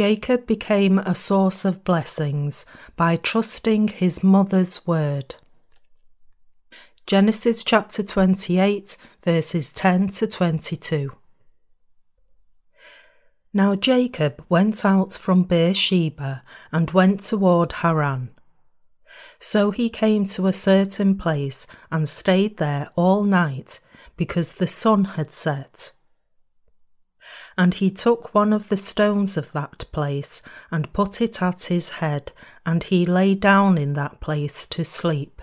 Jacob became a source of blessings by trusting his mother's word. Genesis chapter 28, verses 10 to 22. Now Jacob went out from Beersheba and went toward Haran. So he came to a certain place and stayed there all night because the sun had set. And he took one of the stones of that place and put it at his head, and he lay down in that place to sleep.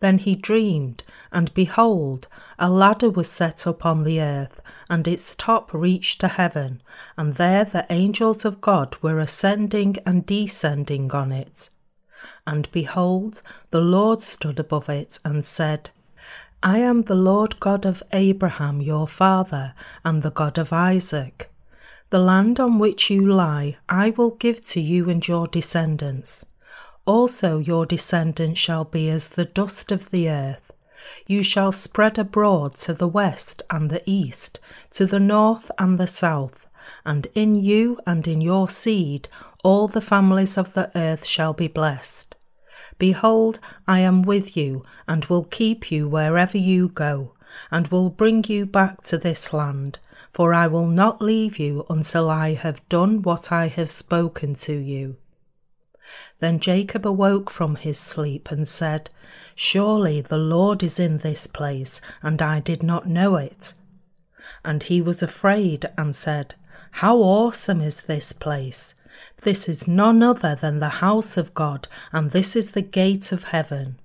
Then he dreamed, and behold, a ladder was set up on the earth, and its top reached to heaven, and there the angels of God were ascending and descending on it. And behold, the Lord stood above it and said, I am the Lord God of Abraham your father, and the God of Isaac. The land on which you lie I will give to you and your descendants also your descendants shall be as the dust of the earth. You shall spread abroad to the west and the east, to the north and the south, and in you and in your seed all the families of the earth shall be blessed. Behold, I am with you, and will keep you wherever you go, and will bring you back to this land, for I will not leave you until I have done what I have spoken to you. Then Jacob awoke from his sleep and said, Surely the Lord is in this place, and I did not know it. And he was afraid and said, How awesome is this place! This is none other than the house of God, and this is the gate of heaven.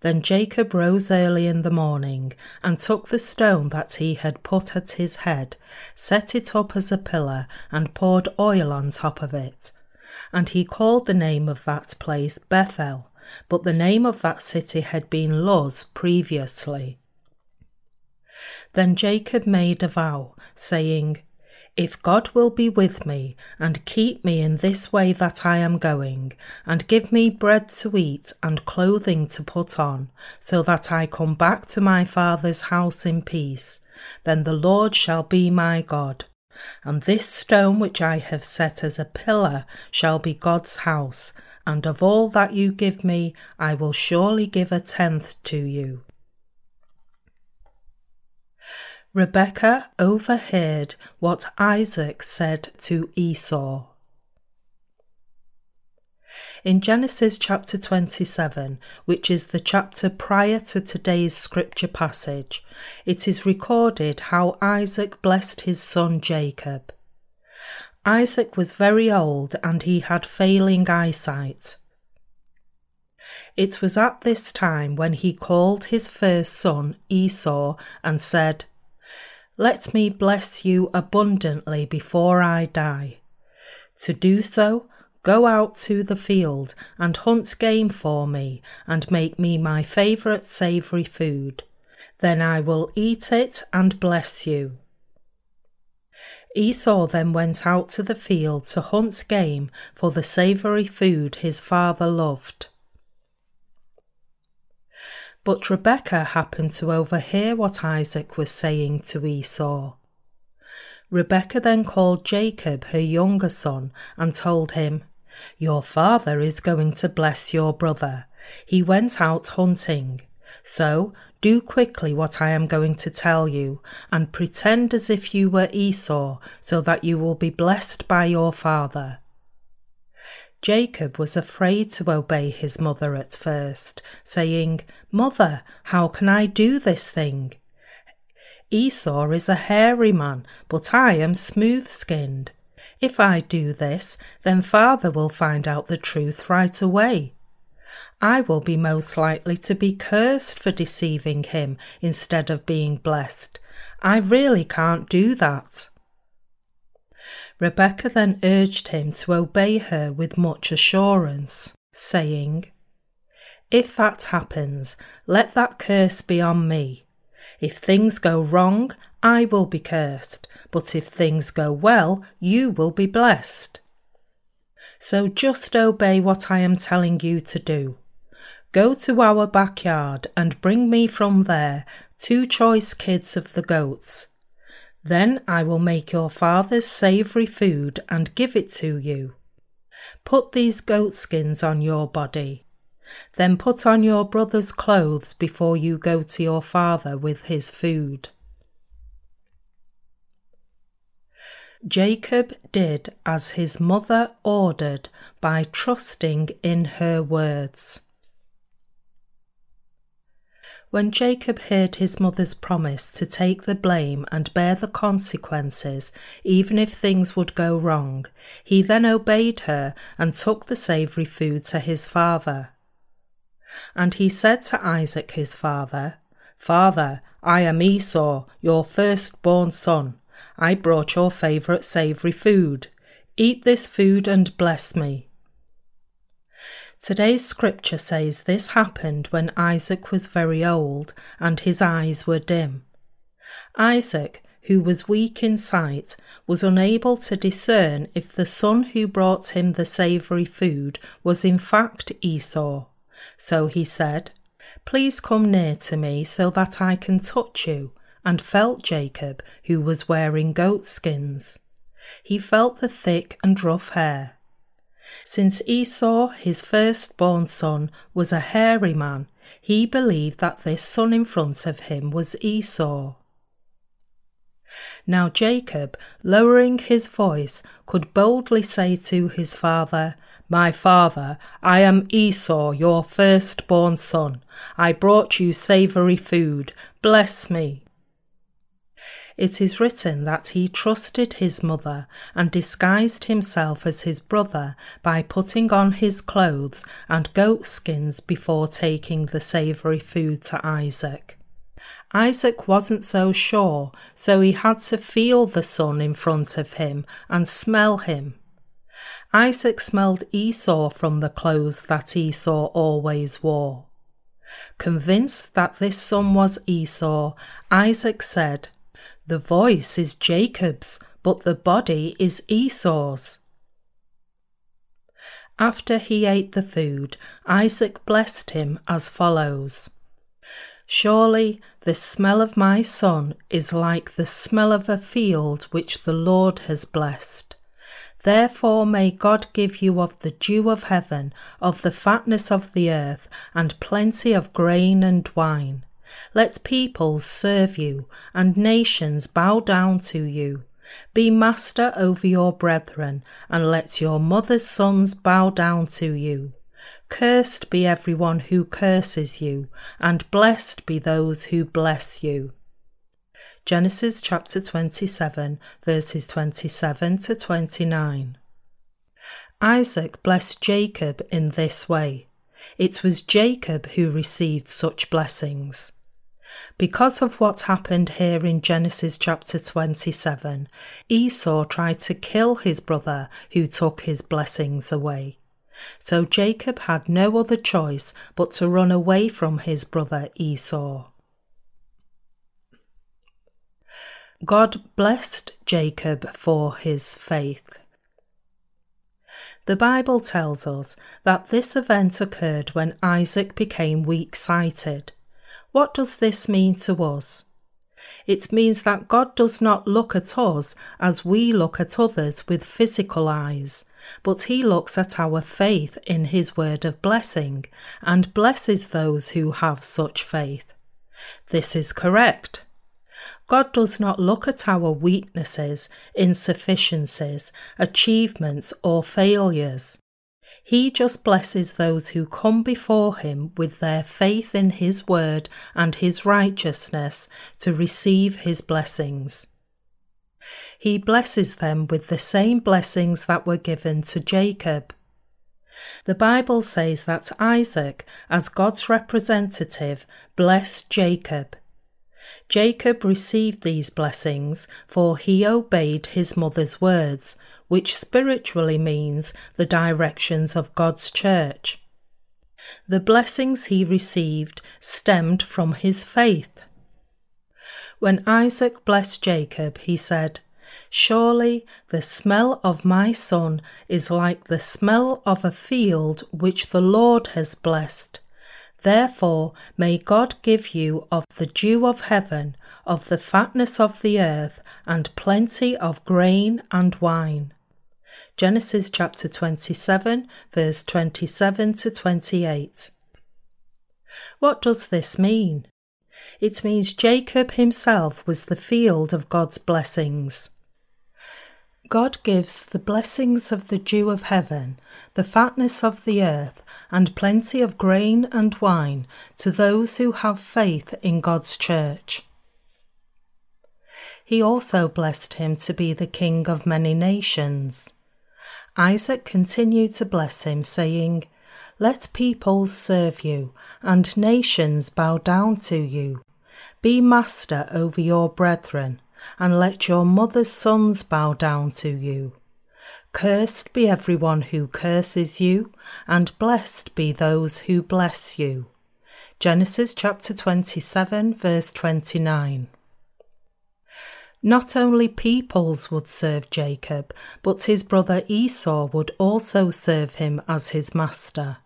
Then Jacob rose early in the morning, and took the stone that he had put at his head, set it up as a pillar, and poured oil on top of it and he called the name of that place Bethel, but the name of that city had been Luz previously. Then Jacob made a vow, saying, If God will be with me, and keep me in this way that I am going, and give me bread to eat and clothing to put on, so that I come back to my father's house in peace, then the Lord shall be my God, and this stone which I have set as a pillar shall be God's house, and of all that you give me, I will surely give a tenth to you. Rebekah overheard what Isaac said to Esau. In Genesis chapter 27, which is the chapter prior to today's scripture passage, it is recorded how Isaac blessed his son Jacob. Isaac was very old and he had failing eyesight. It was at this time when he called his first son Esau and said, Let me bless you abundantly before I die. To do so, Go out to the field and hunt game for me, and make me my favourite savoury food. Then I will eat it and bless you. Esau then went out to the field to hunt game for the savoury food his father loved. But Rebekah happened to overhear what Isaac was saying to Esau. Rebekah then called Jacob, her younger son, and told him, your father is going to bless your brother. He went out hunting. So do quickly what I am going to tell you, and pretend as if you were Esau, so that you will be blessed by your father. Jacob was afraid to obey his mother at first, saying, Mother, how can I do this thing? Esau is a hairy man, but I am smooth skinned. If I do this, then father will find out the truth right away. I will be most likely to be cursed for deceiving him instead of being blessed. I really can't do that. Rebekah then urged him to obey her with much assurance, saying, If that happens, let that curse be on me. If things go wrong, I will be cursed, but if things go well, you will be blessed. So just obey what I am telling you to do. Go to our backyard and bring me from there two choice kids of the goats. Then I will make your father's savoury food and give it to you. Put these goat skins on your body. Then put on your brother's clothes before you go to your father with his food. Jacob did as his mother ordered by trusting in her words. When Jacob heard his mother's promise to take the blame and bear the consequences, even if things would go wrong, he then obeyed her and took the savoury food to his father. And he said to Isaac his father, Father, I am Esau, your firstborn son. I brought your favourite savoury food. Eat this food and bless me. Today's scripture says this happened when Isaac was very old and his eyes were dim. Isaac, who was weak in sight, was unable to discern if the son who brought him the savoury food was in fact Esau. So he said, Please come near to me so that I can touch you, and felt Jacob, who was wearing goat skins. He felt the thick and rough hair. Since Esau, his firstborn son, was a hairy man, he believed that this son in front of him was Esau. Now Jacob, lowering his voice, could boldly say to his father, My father, I am Esau, your firstborn son. I brought you savoury food. Bless me it is written that he trusted his mother and disguised himself as his brother by putting on his clothes and goat skins before taking the savoury food to Isaac. Isaac wasn't so sure, so he had to feel the son in front of him and smell him. Isaac smelled Esau from the clothes that Esau always wore. Convinced that this son was Esau, Isaac said, the voice is Jacob's, but the body is Esau's. After he ate the food, Isaac blessed him as follows Surely the smell of my son is like the smell of a field which the Lord has blessed. Therefore may God give you of the dew of heaven, of the fatness of the earth, and plenty of grain and wine. Let peoples serve you, and nations bow down to you. Be master over your brethren, and let your mother's sons bow down to you. Cursed be everyone who curses you, and blessed be those who bless you. Genesis chapter 27, verses 27 to 29. Isaac blessed Jacob in this way. It was Jacob who received such blessings. Because of what happened here in Genesis chapter 27, Esau tried to kill his brother who took his blessings away. So Jacob had no other choice but to run away from his brother Esau. God blessed Jacob for his faith. The Bible tells us that this event occurred when Isaac became weak sighted. What does this mean to us? It means that God does not look at us as we look at others with physical eyes, but He looks at our faith in His word of blessing and blesses those who have such faith. This is correct. God does not look at our weaknesses, insufficiencies, achievements, or failures. He just blesses those who come before him with their faith in his word and his righteousness to receive his blessings. He blesses them with the same blessings that were given to Jacob. The Bible says that Isaac, as God's representative, blessed Jacob. Jacob received these blessings, for he obeyed his mother's words, which spiritually means the directions of God's church. The blessings he received stemmed from his faith. When Isaac blessed Jacob, he said, Surely the smell of my son is like the smell of a field which the Lord has blessed. Therefore may God give you of the dew of heaven, of the fatness of the earth, and plenty of grain and wine. Genesis chapter 27, verse 27 to 28. What does this mean? It means Jacob himself was the field of God's blessings. God gives the blessings of the dew of heaven, the fatness of the earth, and plenty of grain and wine to those who have faith in God's church. He also blessed him to be the king of many nations. Isaac continued to bless him, saying, Let peoples serve you, and nations bow down to you. Be master over your brethren, and let your mother's sons bow down to you. Cursed be everyone who curses you, and blessed be those who bless you. Genesis chapter 27, verse 29. Not only peoples would serve Jacob, but his brother Esau would also serve him as his master.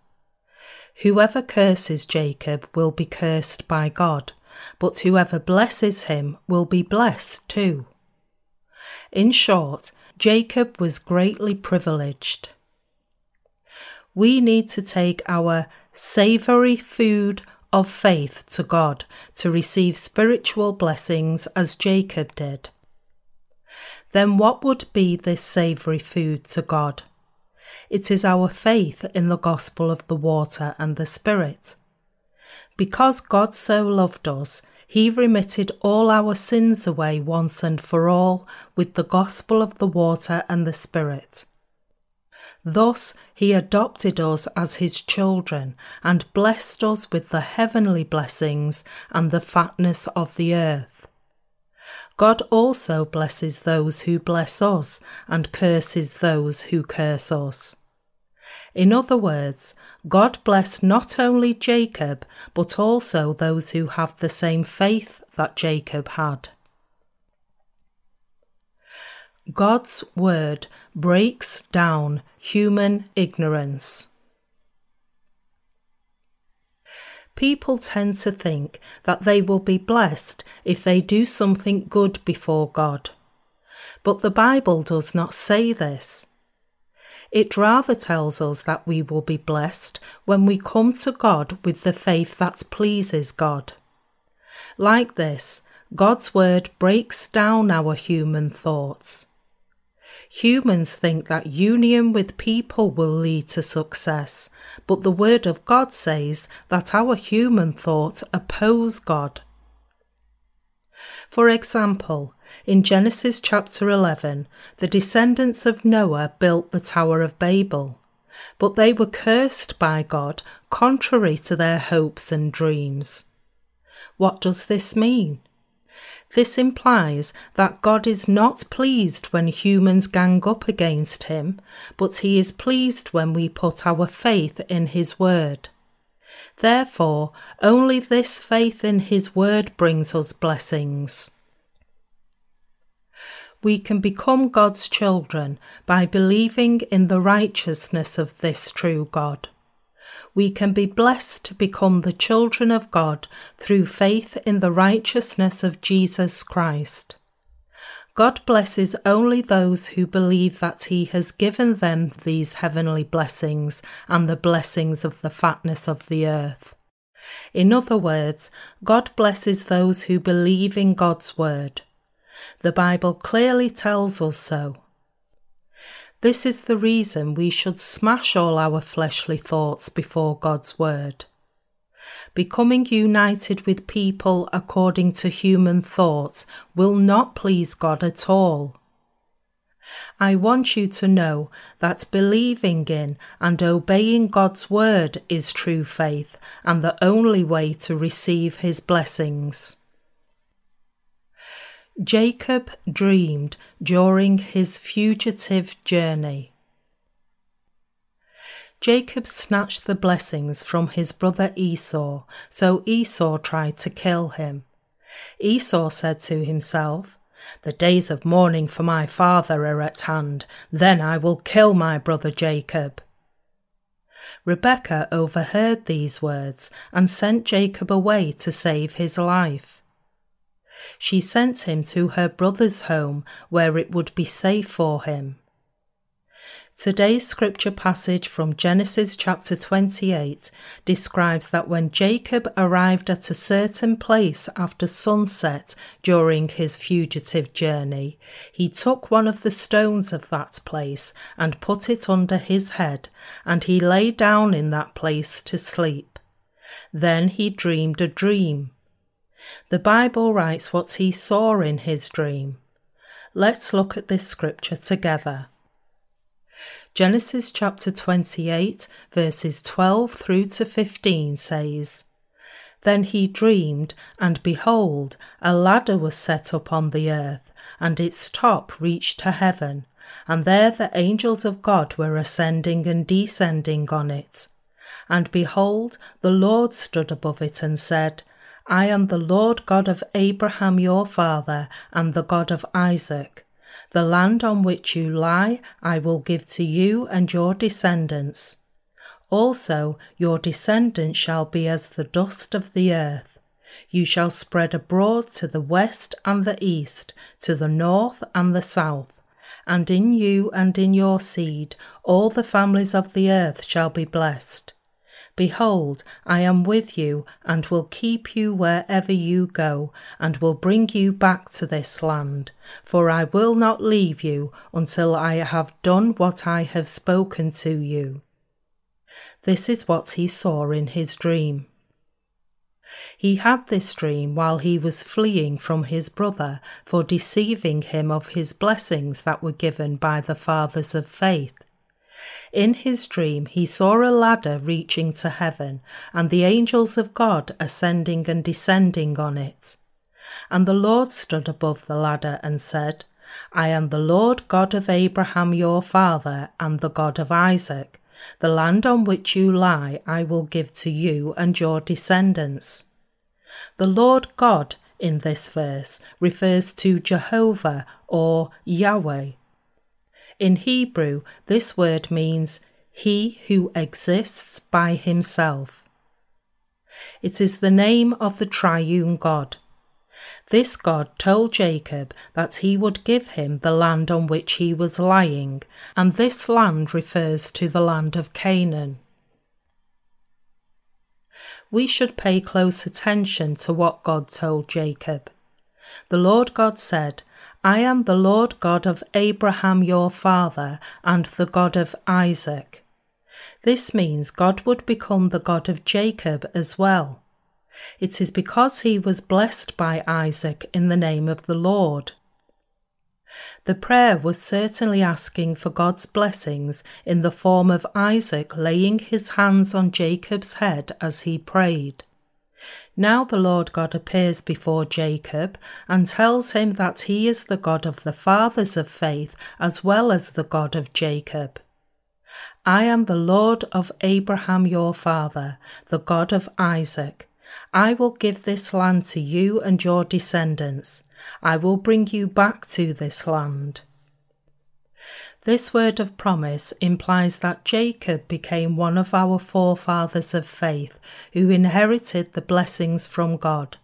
Whoever curses Jacob will be cursed by God, but whoever blesses him will be blessed too. In short, Jacob was greatly privileged. We need to take our savoury food of faith to God to receive spiritual blessings as Jacob did. Then what would be this savoury food to God? It is our faith in the gospel of the water and the Spirit. Because God so loved us, he remitted all our sins away once and for all with the gospel of the water and the Spirit. Thus he adopted us as his children and blessed us with the heavenly blessings and the fatness of the earth. God also blesses those who bless us and curses those who curse us. In other words, God blessed not only Jacob, but also those who have the same faith that Jacob had. God's word breaks down human ignorance. People tend to think that they will be blessed if they do something good before God. But the Bible does not say this. It rather tells us that we will be blessed when we come to God with the faith that pleases God. Like this, God's word breaks down our human thoughts. Humans think that union with people will lead to success, but the Word of God says that our human thoughts oppose God. For example, in Genesis chapter 11, the descendants of Noah built the Tower of Babel, but they were cursed by God contrary to their hopes and dreams. What does this mean? This implies that God is not pleased when humans gang up against him, but he is pleased when we put our faith in his word. Therefore, only this faith in his word brings us blessings. We can become God's children by believing in the righteousness of this true God. We can be blessed to become the children of God through faith in the righteousness of Jesus Christ. God blesses only those who believe that He has given them these heavenly blessings and the blessings of the fatness of the earth. In other words, God blesses those who believe in God's word. The Bible clearly tells us so. This is the reason we should smash all our fleshly thoughts before God's word. Becoming united with people according to human thoughts will not please God at all. I want you to know that believing in and obeying God's word is true faith and the only way to receive his blessings. Jacob dreamed during his fugitive journey. Jacob snatched the blessings from his brother Esau, so Esau tried to kill him. Esau said to himself, The days of mourning for my father are at hand, then I will kill my brother Jacob. Rebekah overheard these words and sent Jacob away to save his life. She sent him to her brother's home where it would be safe for him. Today's scripture passage from Genesis chapter 28 describes that when Jacob arrived at a certain place after sunset during his fugitive journey, he took one of the stones of that place and put it under his head, and he lay down in that place to sleep. Then he dreamed a dream. The Bible writes what he saw in his dream. Let's look at this scripture together. Genesis chapter 28, verses 12 through to 15 says, Then he dreamed, and behold, a ladder was set up on the earth, and its top reached to heaven, and there the angels of God were ascending and descending on it. And behold, the Lord stood above it and said, I am the Lord God of Abraham your father, and the God of Isaac. The land on which you lie I will give to you and your descendants. Also, your descendants shall be as the dust of the earth. You shall spread abroad to the west and the east, to the north and the south. And in you and in your seed all the families of the earth shall be blessed. Behold, I am with you, and will keep you wherever you go, and will bring you back to this land. For I will not leave you until I have done what I have spoken to you. This is what he saw in his dream. He had this dream while he was fleeing from his brother for deceiving him of his blessings that were given by the fathers of faith. In his dream, he saw a ladder reaching to heaven, and the angels of God ascending and descending on it. And the Lord stood above the ladder and said, I am the Lord God of Abraham your father, and the God of Isaac. The land on which you lie I will give to you and your descendants. The Lord God in this verse refers to Jehovah or Yahweh in Hebrew, this word means he who exists by himself. It is the name of the triune God. This God told Jacob that he would give him the land on which he was lying, and this land refers to the land of Canaan. We should pay close attention to what God told Jacob. The Lord God said, I am the Lord God of Abraham your father and the God of Isaac. This means God would become the God of Jacob as well. It is because he was blessed by Isaac in the name of the Lord. The prayer was certainly asking for God's blessings in the form of Isaac laying his hands on Jacob's head as he prayed. Now the Lord God appears before Jacob and tells him that he is the God of the fathers of faith as well as the God of Jacob. I am the Lord of Abraham your father, the God of Isaac. I will give this land to you and your descendants. I will bring you back to this land. This word of promise implies that Jacob became one of our forefathers of faith who inherited the blessings from God.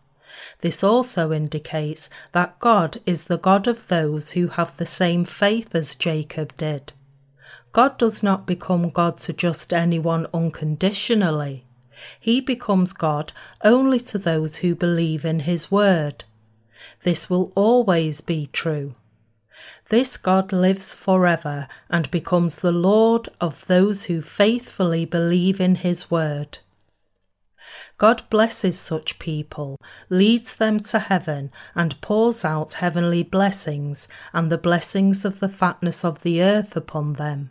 This also indicates that God is the God of those who have the same faith as Jacob did. God does not become God to just anyone unconditionally. He becomes God only to those who believe in His word. This will always be true. This God lives forever and becomes the Lord of those who faithfully believe in His word. God blesses such people, leads them to heaven, and pours out heavenly blessings and the blessings of the fatness of the earth upon them.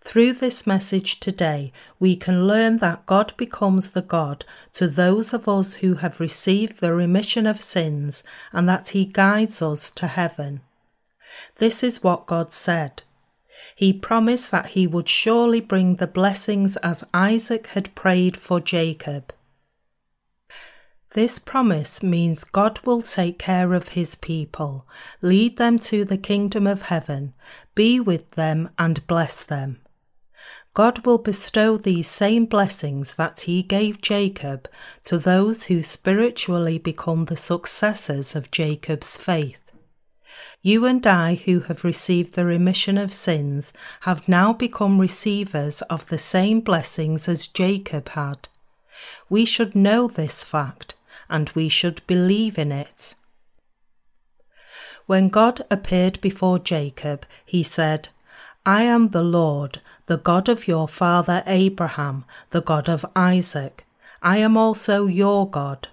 Through this message today, we can learn that God becomes the God to those of us who have received the remission of sins and that He guides us to heaven. This is what God said. He promised that he would surely bring the blessings as Isaac had prayed for Jacob. This promise means God will take care of his people, lead them to the kingdom of heaven, be with them, and bless them. God will bestow these same blessings that He gave Jacob to those who spiritually become the successors of Jacob's faith. You and I, who have received the remission of sins, have now become receivers of the same blessings as Jacob had. We should know this fact and we should believe in it. When God appeared before Jacob, he said, I am the Lord, the God of your father Abraham, the God of Isaac. I am also your God.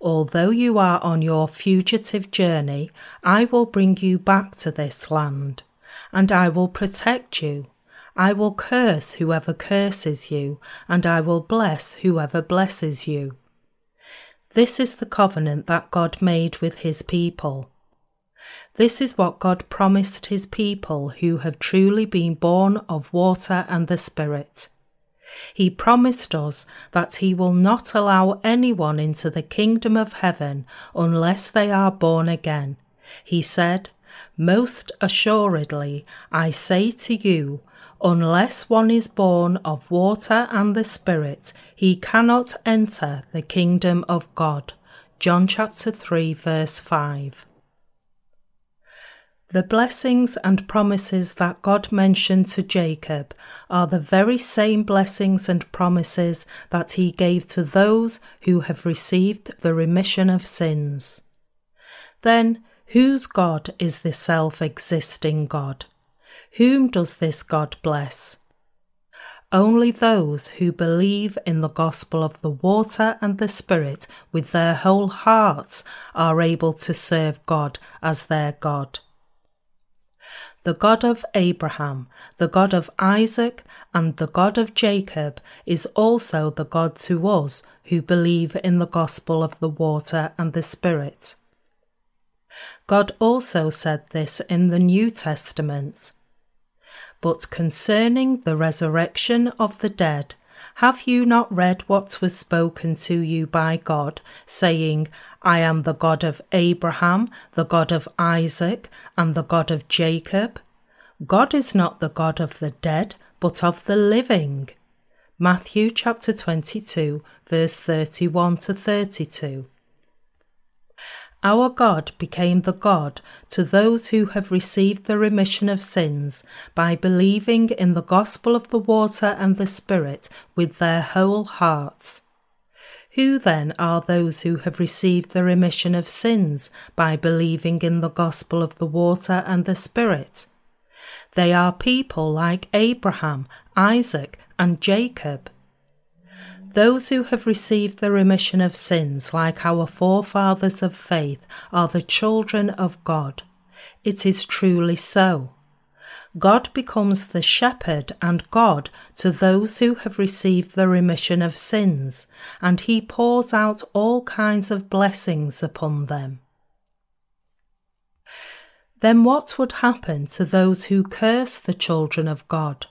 Although you are on your fugitive journey, I will bring you back to this land, and I will protect you. I will curse whoever curses you, and I will bless whoever blesses you. This is the covenant that God made with his people. This is what God promised his people who have truly been born of water and the Spirit. He promised us that he will not allow anyone into the kingdom of heaven unless they are born again. He said, Most assuredly, I say to you, unless one is born of water and the Spirit, he cannot enter the kingdom of God. John chapter 3, verse 5. The blessings and promises that God mentioned to Jacob are the very same blessings and promises that he gave to those who have received the remission of sins. Then, whose God is the self existing God? Whom does this God bless? Only those who believe in the gospel of the water and the Spirit with their whole hearts are able to serve God as their God the God of Abraham, the God of Isaac, and the God of Jacob is also the God to us who believe in the gospel of the water and the Spirit. God also said this in the New Testament. But concerning the resurrection of the dead, have you not read what was spoken to you by God, saying, I am the God of Abraham, the God of Isaac, and the God of Jacob? God is not the God of the dead, but of the living. Matthew chapter 22, verse 31 to 32. Our God became the God to those who have received the remission of sins by believing in the gospel of the water and the Spirit with their whole hearts. Who then are those who have received the remission of sins by believing in the gospel of the water and the Spirit? They are people like Abraham, Isaac, and Jacob those who have received the remission of sins, like our forefathers of faith, are the children of God. It is truly so. God becomes the shepherd and God to those who have received the remission of sins, and he pours out all kinds of blessings upon them. Then what would happen to those who curse the children of God?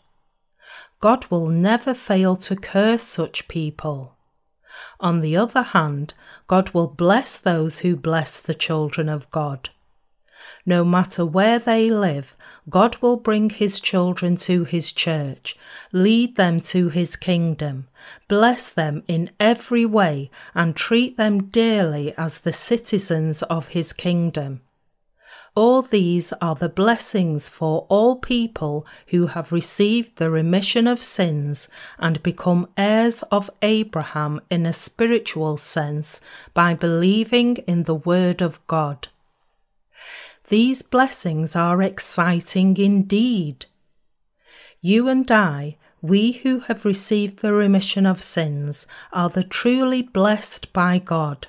God will never fail to curse such people. On the other hand, God will bless those who bless the children of God. No matter where they live, God will bring his children to his church, lead them to his kingdom, bless them in every way, and treat them dearly as the citizens of his kingdom. All these are the blessings for all people who have received the remission of sins and become heirs of Abraham in a spiritual sense by believing in the Word of God. These blessings are exciting indeed. You and I, we who have received the remission of sins, are the truly blessed by God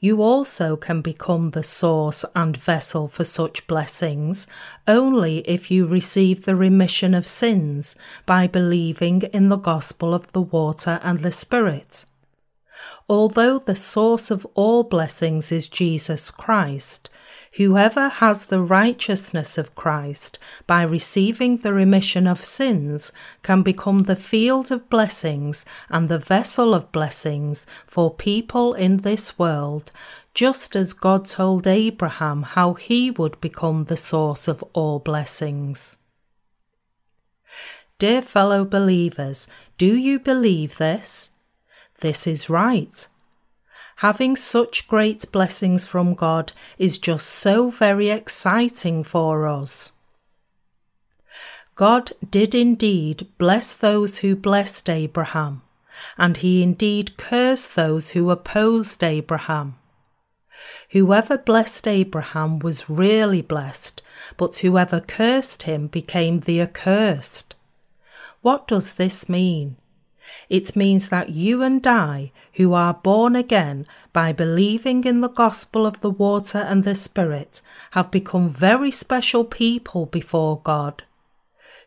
you also can become the source and vessel for such blessings only if you receive the remission of sins by believing in the gospel of the water and the Spirit. Although the source of all blessings is Jesus Christ, Whoever has the righteousness of Christ by receiving the remission of sins can become the field of blessings and the vessel of blessings for people in this world, just as God told Abraham how he would become the source of all blessings. Dear fellow believers, do you believe this? This is right. Having such great blessings from God is just so very exciting for us. God did indeed bless those who blessed Abraham, and he indeed cursed those who opposed Abraham. Whoever blessed Abraham was really blessed, but whoever cursed him became the accursed. What does this mean? It means that you and I, who are born again by believing in the gospel of the water and the Spirit, have become very special people before God.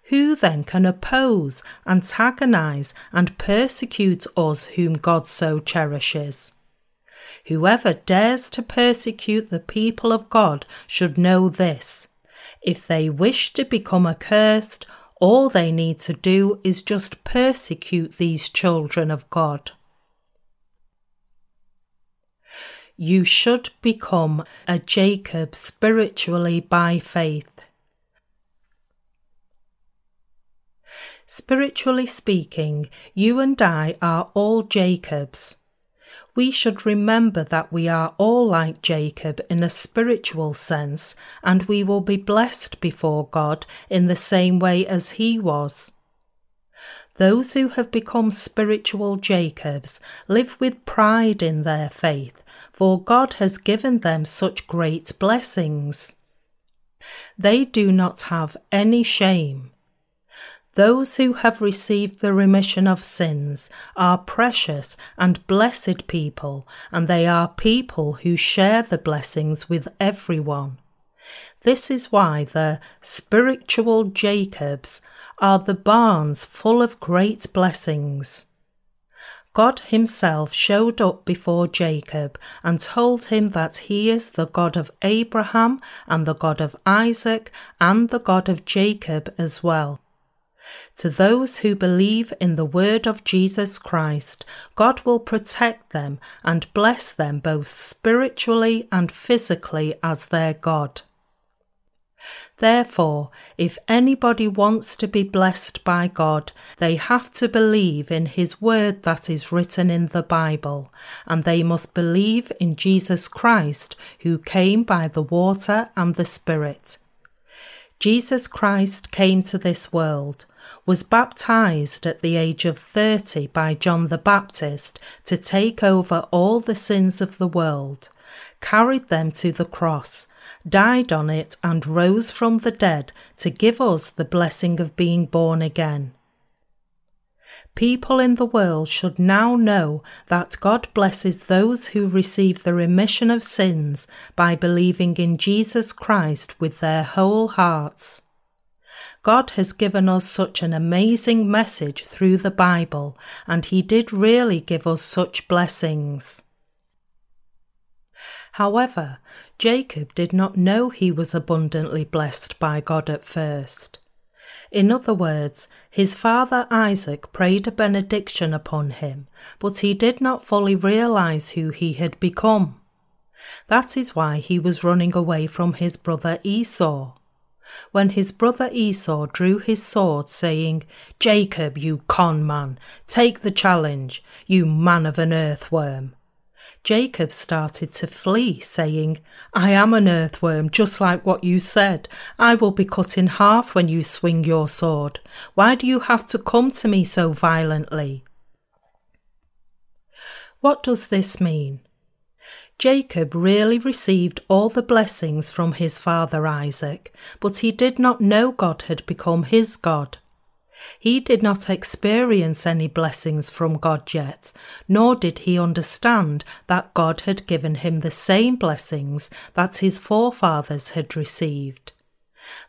Who then can oppose, antagonize, and persecute us whom God so cherishes? Whoever dares to persecute the people of God should know this. If they wish to become accursed, all they need to do is just persecute these children of God. You should become a Jacob spiritually by faith. Spiritually speaking, you and I are all Jacobs we should remember that we are all like Jacob in a spiritual sense, and we will be blessed before God in the same way as he was. Those who have become spiritual Jacobs live with pride in their faith, for God has given them such great blessings. They do not have any shame. Those who have received the remission of sins are precious and blessed people, and they are people who share the blessings with everyone. This is why the spiritual Jacobs are the barns full of great blessings. God Himself showed up before Jacob and told him that He is the God of Abraham and the God of Isaac and the God of Jacob as well. To those who believe in the word of Jesus Christ, God will protect them and bless them both spiritually and physically as their God. Therefore, if anybody wants to be blessed by God, they have to believe in His word that is written in the Bible, and they must believe in Jesus Christ, who came by the water and the Spirit. Jesus Christ came to this world was baptized at the age of 30 by John the Baptist to take over all the sins of the world, carried them to the cross, died on it, and rose from the dead to give us the blessing of being born again. People in the world should now know that God blesses those who receive the remission of sins by believing in Jesus Christ with their whole hearts. God has given us such an amazing message through the Bible, and He did really give us such blessings. However, Jacob did not know he was abundantly blessed by God at first. In other words, his father Isaac prayed a benediction upon him, but he did not fully realize who he had become. That is why he was running away from his brother Esau when his brother Esau drew his sword, saying, Jacob, you con man, take the challenge, you man of an earthworm. Jacob started to flee, saying, I am an earthworm, just like what you said. I will be cut in half when you swing your sword. Why do you have to come to me so violently? What does this mean? Jacob really received all the blessings from his father Isaac, but he did not know God had become his God. He did not experience any blessings from God yet, nor did he understand that God had given him the same blessings that his forefathers had received.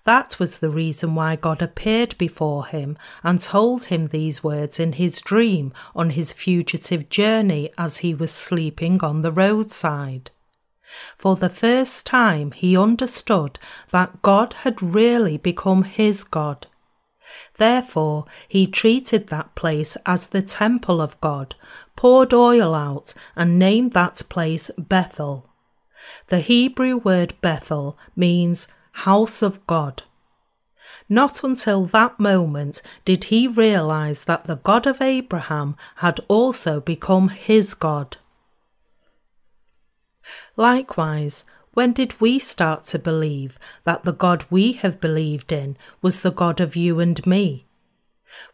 That was the reason why God appeared before him and told him these words in his dream on his fugitive journey as he was sleeping on the roadside. For the first time, he understood that God had really become his God. Therefore, he treated that place as the temple of God, poured oil out, and named that place Bethel. The Hebrew word Bethel means house of God. Not until that moment did he realize that the God of Abraham had also become his God. Likewise, when did we start to believe that the God we have believed in was the God of you and me?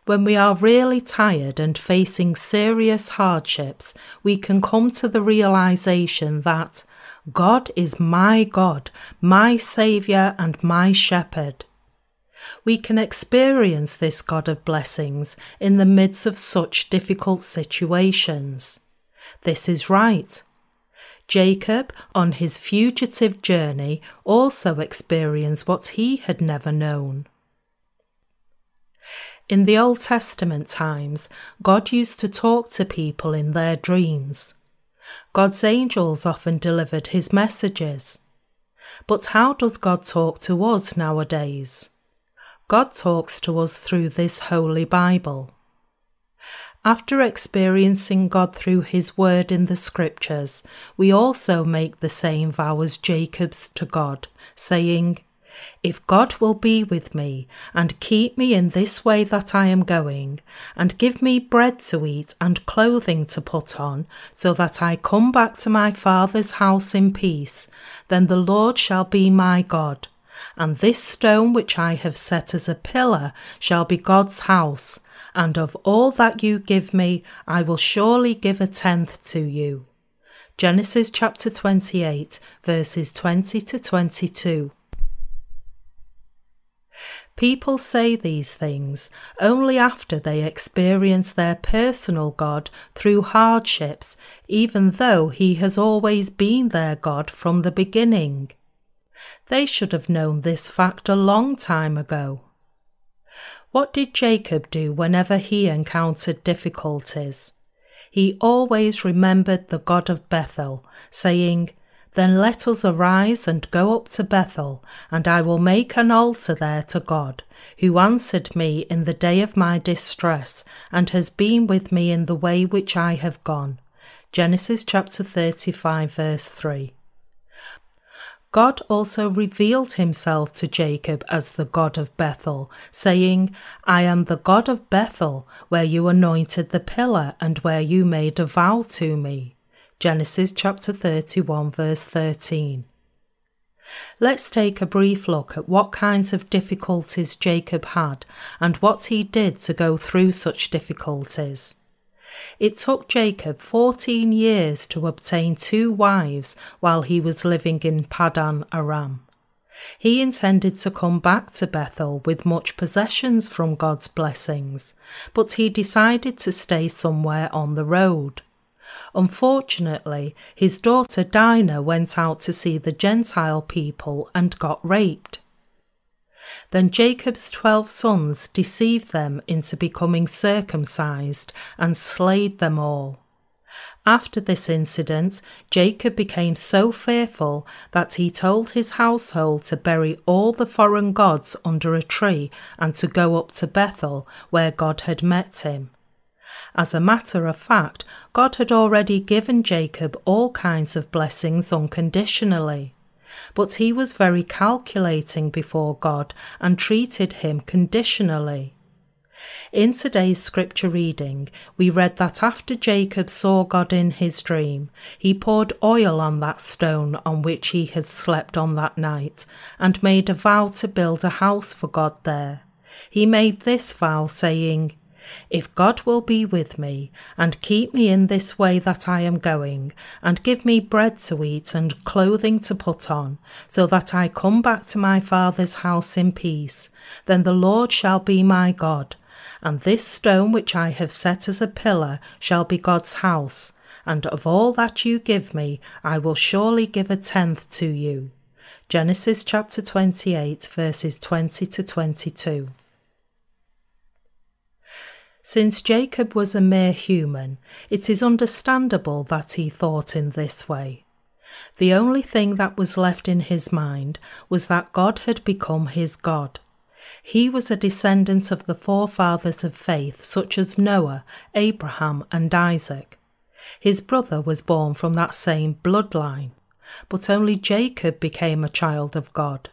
When we are really tired and facing serious hardships, we can come to the realization that God is my God, my Saviour, and my Shepherd. We can experience this God of blessings in the midst of such difficult situations. This is right. Jacob, on his fugitive journey, also experienced what he had never known. In the Old Testament times, God used to talk to people in their dreams. God's angels often delivered his messages. But how does God talk to us nowadays? God talks to us through this Holy Bible. After experiencing God through His Word in the Scriptures, we also make the same vow as Jacob's to God, saying, If God will be with me, and keep me in this way that I am going, and give me bread to eat and clothing to put on, so that I come back to my Father's house in peace, then the Lord shall be my God. And this stone which I have set as a pillar shall be God's house and of all that you give me, I will surely give a tenth to you. Genesis chapter 28, verses 20 to 22. People say these things only after they experience their personal God through hardships, even though He has always been their God from the beginning. They should have known this fact a long time ago. What did Jacob do whenever he encountered difficulties? He always remembered the God of Bethel, saying, Then let us arise and go up to Bethel, and I will make an altar there to God, who answered me in the day of my distress, and has been with me in the way which I have gone. Genesis chapter 35, verse 3. God also revealed himself to Jacob as the God of Bethel, saying, I am the God of Bethel, where you anointed the pillar and where you made a vow to me. Genesis chapter 31, verse 13. Let's take a brief look at what kinds of difficulties Jacob had and what he did to go through such difficulties. It took Jacob 14 years to obtain two wives while he was living in Padan Aram. He intended to come back to Bethel with much possessions from God's blessings, but he decided to stay somewhere on the road. Unfortunately, his daughter Dinah went out to see the Gentile people and got raped. Then Jacob's twelve sons deceived them into becoming circumcised and slayed them all. After this incident, Jacob became so fearful that he told his household to bury all the foreign gods under a tree and to go up to Bethel, where God had met him. As a matter of fact, God had already given Jacob all kinds of blessings unconditionally but he was very calculating before God and treated him conditionally. In today's scripture reading, we read that after Jacob saw God in his dream, he poured oil on that stone on which he had slept on that night, and made a vow to build a house for God there. He made this vow, saying, if God will be with me, and keep me in this way that I am going, and give me bread to eat and clothing to put on, so that I come back to my Father's house in peace, then the Lord shall be my God, and this stone which I have set as a pillar shall be God's house, and of all that you give me, I will surely give a tenth to you. Genesis chapter 28, verses 20 to 22. Since Jacob was a mere human, it is understandable that he thought in this way. The only thing that was left in his mind was that God had become his God. He was a descendant of the forefathers of faith, such as Noah, Abraham, and Isaac. His brother was born from that same bloodline, but only Jacob became a child of God.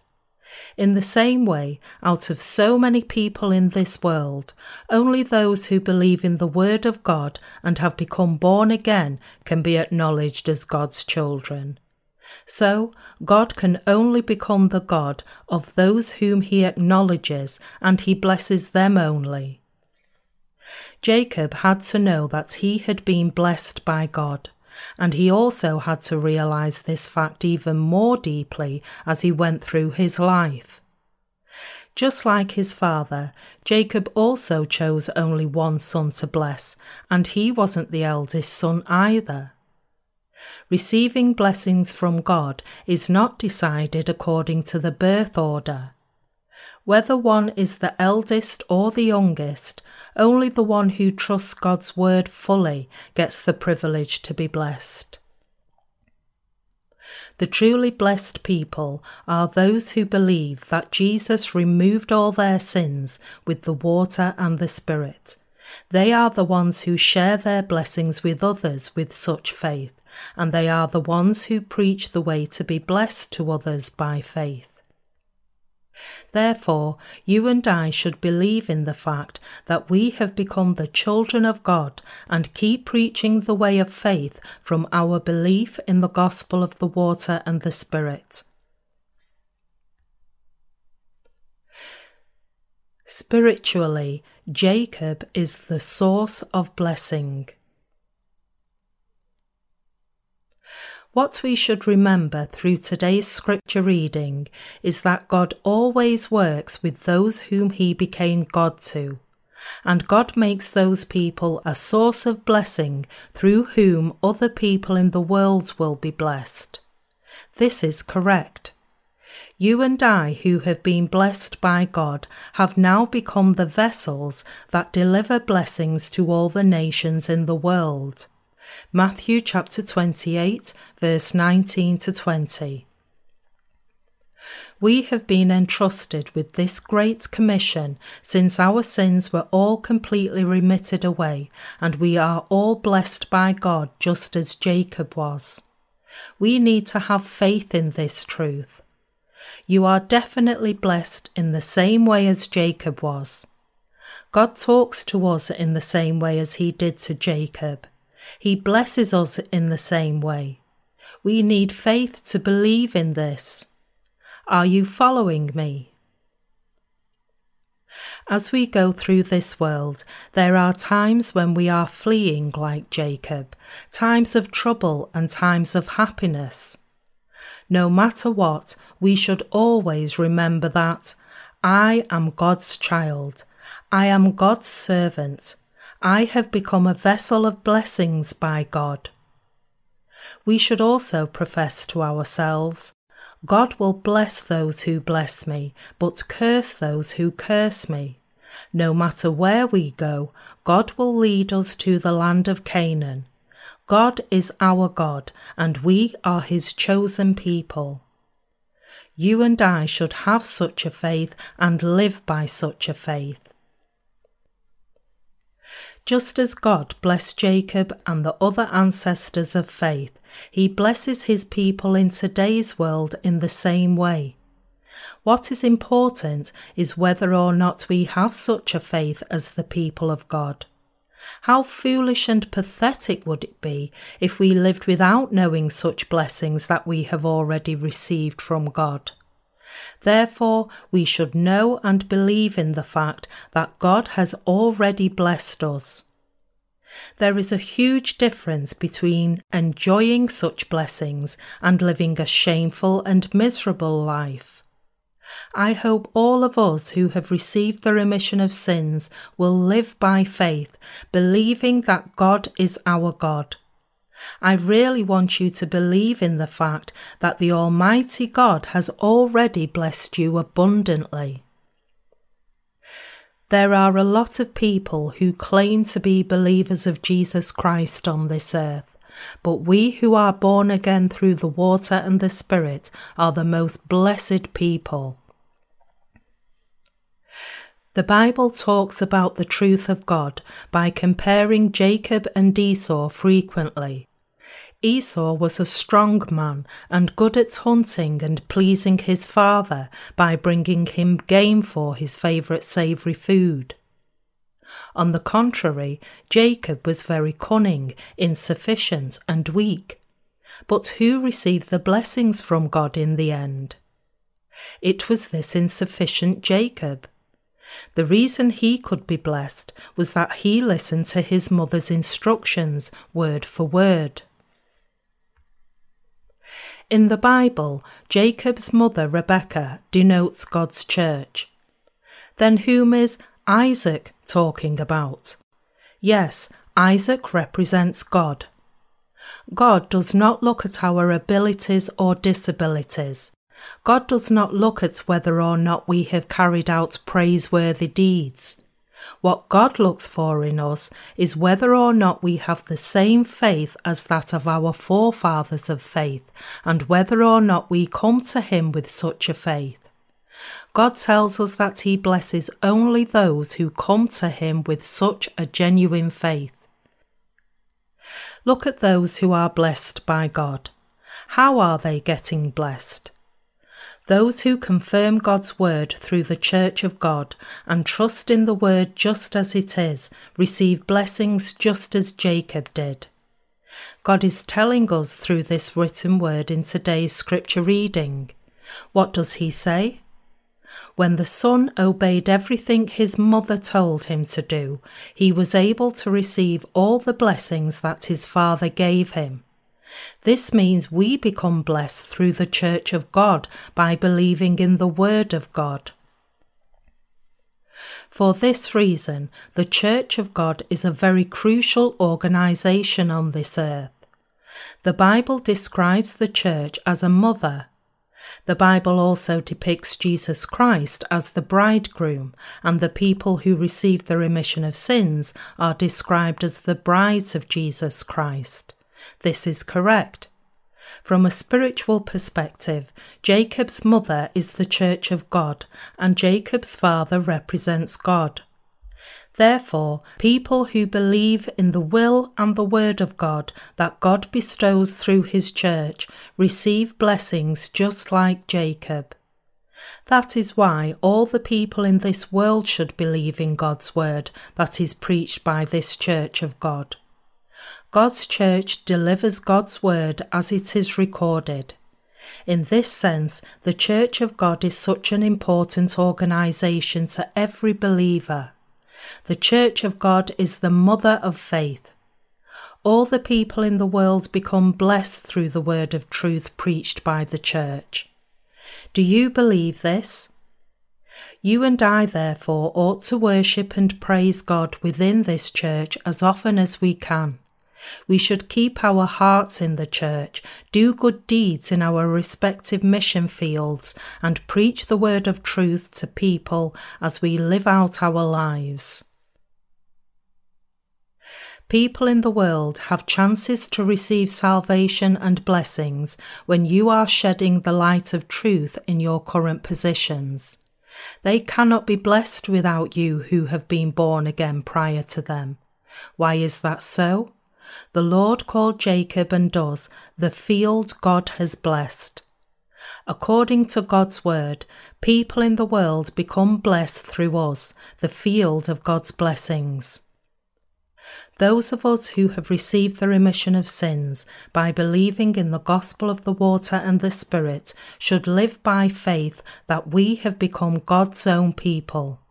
In the same way, out of so many people in this world, only those who believe in the Word of God and have become born again can be acknowledged as God's children. So, God can only become the God of those whom He acknowledges, and He blesses them only. Jacob had to know that he had been blessed by God, and he also had to realize this fact even more deeply as he went through his life. Just like his father, Jacob also chose only one son to bless, and he wasn't the eldest son either. Receiving blessings from God is not decided according to the birth order. Whether one is the eldest or the youngest, only the one who trusts God's word fully gets the privilege to be blessed. The truly blessed people are those who believe that Jesus removed all their sins with the water and the Spirit. They are the ones who share their blessings with others with such faith, and they are the ones who preach the way to be blessed to others by faith. Therefore, you and I should believe in the fact that we have become the children of God and keep preaching the way of faith from our belief in the gospel of the water and the Spirit. Spiritually, Jacob is the source of blessing. What we should remember through today's scripture reading is that God always works with those whom He became God to, and God makes those people a source of blessing through whom other people in the world will be blessed. This is correct. You and I, who have been blessed by God, have now become the vessels that deliver blessings to all the nations in the world. Matthew chapter 28, verse 19 to 20. We have been entrusted with this great commission since our sins were all completely remitted away, and we are all blessed by God just as Jacob was. We need to have faith in this truth. You are definitely blessed in the same way as Jacob was. God talks to us in the same way as he did to Jacob. He blesses us in the same way. We need faith to believe in this. Are you following me? As we go through this world, there are times when we are fleeing like Jacob, times of trouble and times of happiness. No matter what, we should always remember that I am God's child, I am God's servant, I have become a vessel of blessings by God. We should also profess to ourselves, God will bless those who bless me, but curse those who curse me. No matter where we go, God will lead us to the land of Canaan. God is our God, and we are his chosen people. You and I should have such a faith and live by such a faith. Just as God blessed Jacob and the other ancestors of faith, he blesses his people in today's world in the same way. What is important is whether or not we have such a faith as the people of God. How foolish and pathetic would it be if we lived without knowing such blessings that we have already received from God? Therefore, we should know and believe in the fact that God has already blessed us. There is a huge difference between enjoying such blessings and living a shameful and miserable life. I hope all of us who have received the remission of sins will live by faith, believing that God is our God I really want you to believe in the fact that the Almighty God has already blessed you abundantly. There are a lot of people who claim to be believers of Jesus Christ on this earth, but we who are born again through the water and the Spirit are the most blessed people. The Bible talks about the truth of God by comparing Jacob and Esau frequently. Esau was a strong man and good at hunting and pleasing his father by bringing him game for his favourite savoury food. On the contrary, Jacob was very cunning, insufficient, and weak. But who received the blessings from God in the end? It was this insufficient Jacob. The reason he could be blessed was that he listened to his mother's instructions word for word. In the Bible, Jacob's mother Rebecca denotes God's church. Then whom is Isaac talking about? Yes, Isaac represents God. God does not look at our abilities or disabilities. God does not look at whether or not we have carried out praiseworthy deeds. What God looks for in us is whether or not we have the same faith as that of our forefathers of faith, and whether or not we come to Him with such a faith. God tells us that He blesses only those who come to Him with such a genuine faith. Look at those who are blessed by God. How are they getting blessed? Those who confirm God's word through the church of God and trust in the word just as it is receive blessings just as Jacob did. God is telling us through this written word in today's scripture reading. What does he say? When the son obeyed everything his mother told him to do, he was able to receive all the blessings that his father gave him. This means we become blessed through the Church of God by believing in the Word of God. For this reason, the Church of God is a very crucial organisation on this earth. The Bible describes the Church as a mother. The Bible also depicts Jesus Christ as the bridegroom, and the people who receive the remission of sins are described as the brides of Jesus Christ. This is correct. From a spiritual perspective, Jacob's mother is the Church of God, and Jacob's father represents God. Therefore, people who believe in the will and the word of God that God bestows through his church receive blessings just like Jacob. That is why all the people in this world should believe in God's word that is preached by this church of God. God's church delivers God's word as it is recorded. In this sense, the Church of God is such an important organisation to every believer. The Church of God is the mother of faith. All the people in the world become blessed through the word of truth preached by the Church. Do you believe this? You and I, therefore, ought to worship and praise God within this church as often as we can. We should keep our hearts in the church, do good deeds in our respective mission fields, and preach the word of truth to people as we live out our lives. People in the world have chances to receive salvation and blessings when you are shedding the light of truth in your current positions. They cannot be blessed without you who have been born again prior to them. Why is that so? The Lord called Jacob and does the field God has blessed. According to God's word, people in the world become blessed through us, the field of God's blessings. Those of us who have received the remission of sins by believing in the gospel of the water and the Spirit should live by faith that we have become God's own people.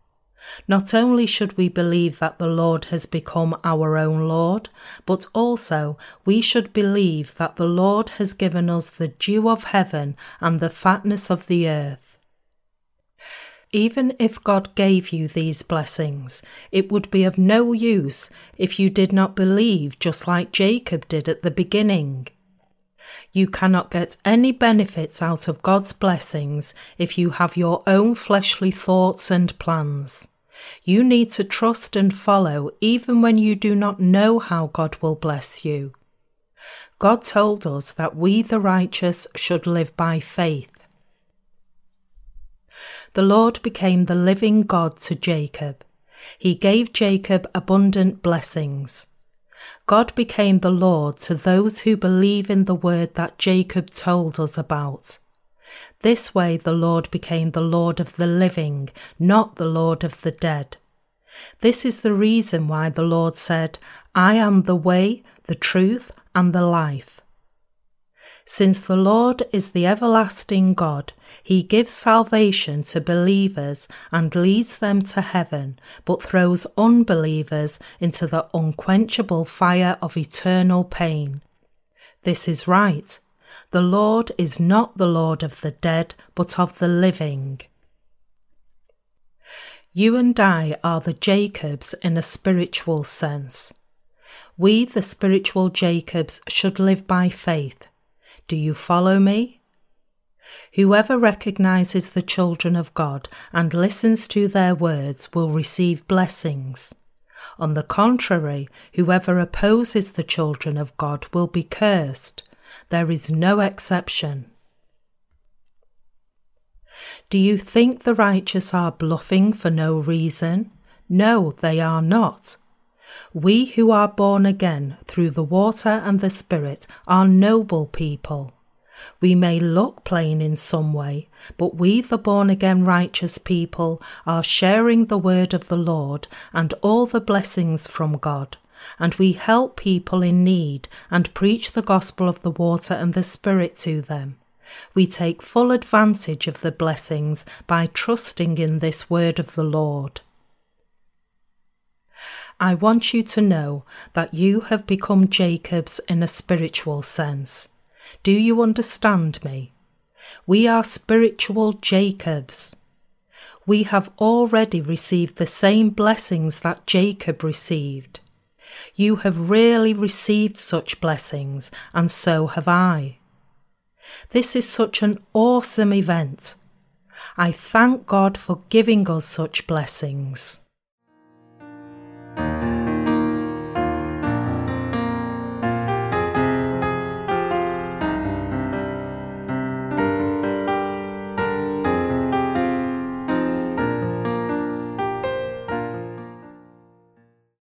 Not only should we believe that the Lord has become our own Lord, but also we should believe that the Lord has given us the dew of heaven and the fatness of the earth. Even if God gave you these blessings, it would be of no use if you did not believe just like Jacob did at the beginning. You cannot get any benefits out of God's blessings if you have your own fleshly thoughts and plans. You need to trust and follow even when you do not know how God will bless you. God told us that we, the righteous, should live by faith. The Lord became the living God to Jacob. He gave Jacob abundant blessings. God became the Lord to those who believe in the word that Jacob told us about. This way the Lord became the Lord of the living, not the Lord of the dead. This is the reason why the Lord said, I am the way, the truth, and the life. Since the Lord is the everlasting God, he gives salvation to believers and leads them to heaven, but throws unbelievers into the unquenchable fire of eternal pain. This is right. The Lord is not the Lord of the dead, but of the living. You and I are the Jacobs in a spiritual sense. We, the spiritual Jacobs, should live by faith do you follow me? Whoever recognizes the children of God and listens to their words will receive blessings. On the contrary, whoever opposes the children of God will be cursed. There is no exception. Do you think the righteous are bluffing for no reason? No, they are not. We who are born again through the water and the Spirit are noble people. We may look plain in some way, but we, the born again righteous people, are sharing the word of the Lord and all the blessings from God. And we help people in need and preach the gospel of the water and the Spirit to them. We take full advantage of the blessings by trusting in this word of the Lord. I want you to know that you have become Jacobs in a spiritual sense. Do you understand me? We are spiritual Jacobs. We have already received the same blessings that Jacob received. You have really received such blessings, and so have I. This is such an awesome event. I thank God for giving us such blessings.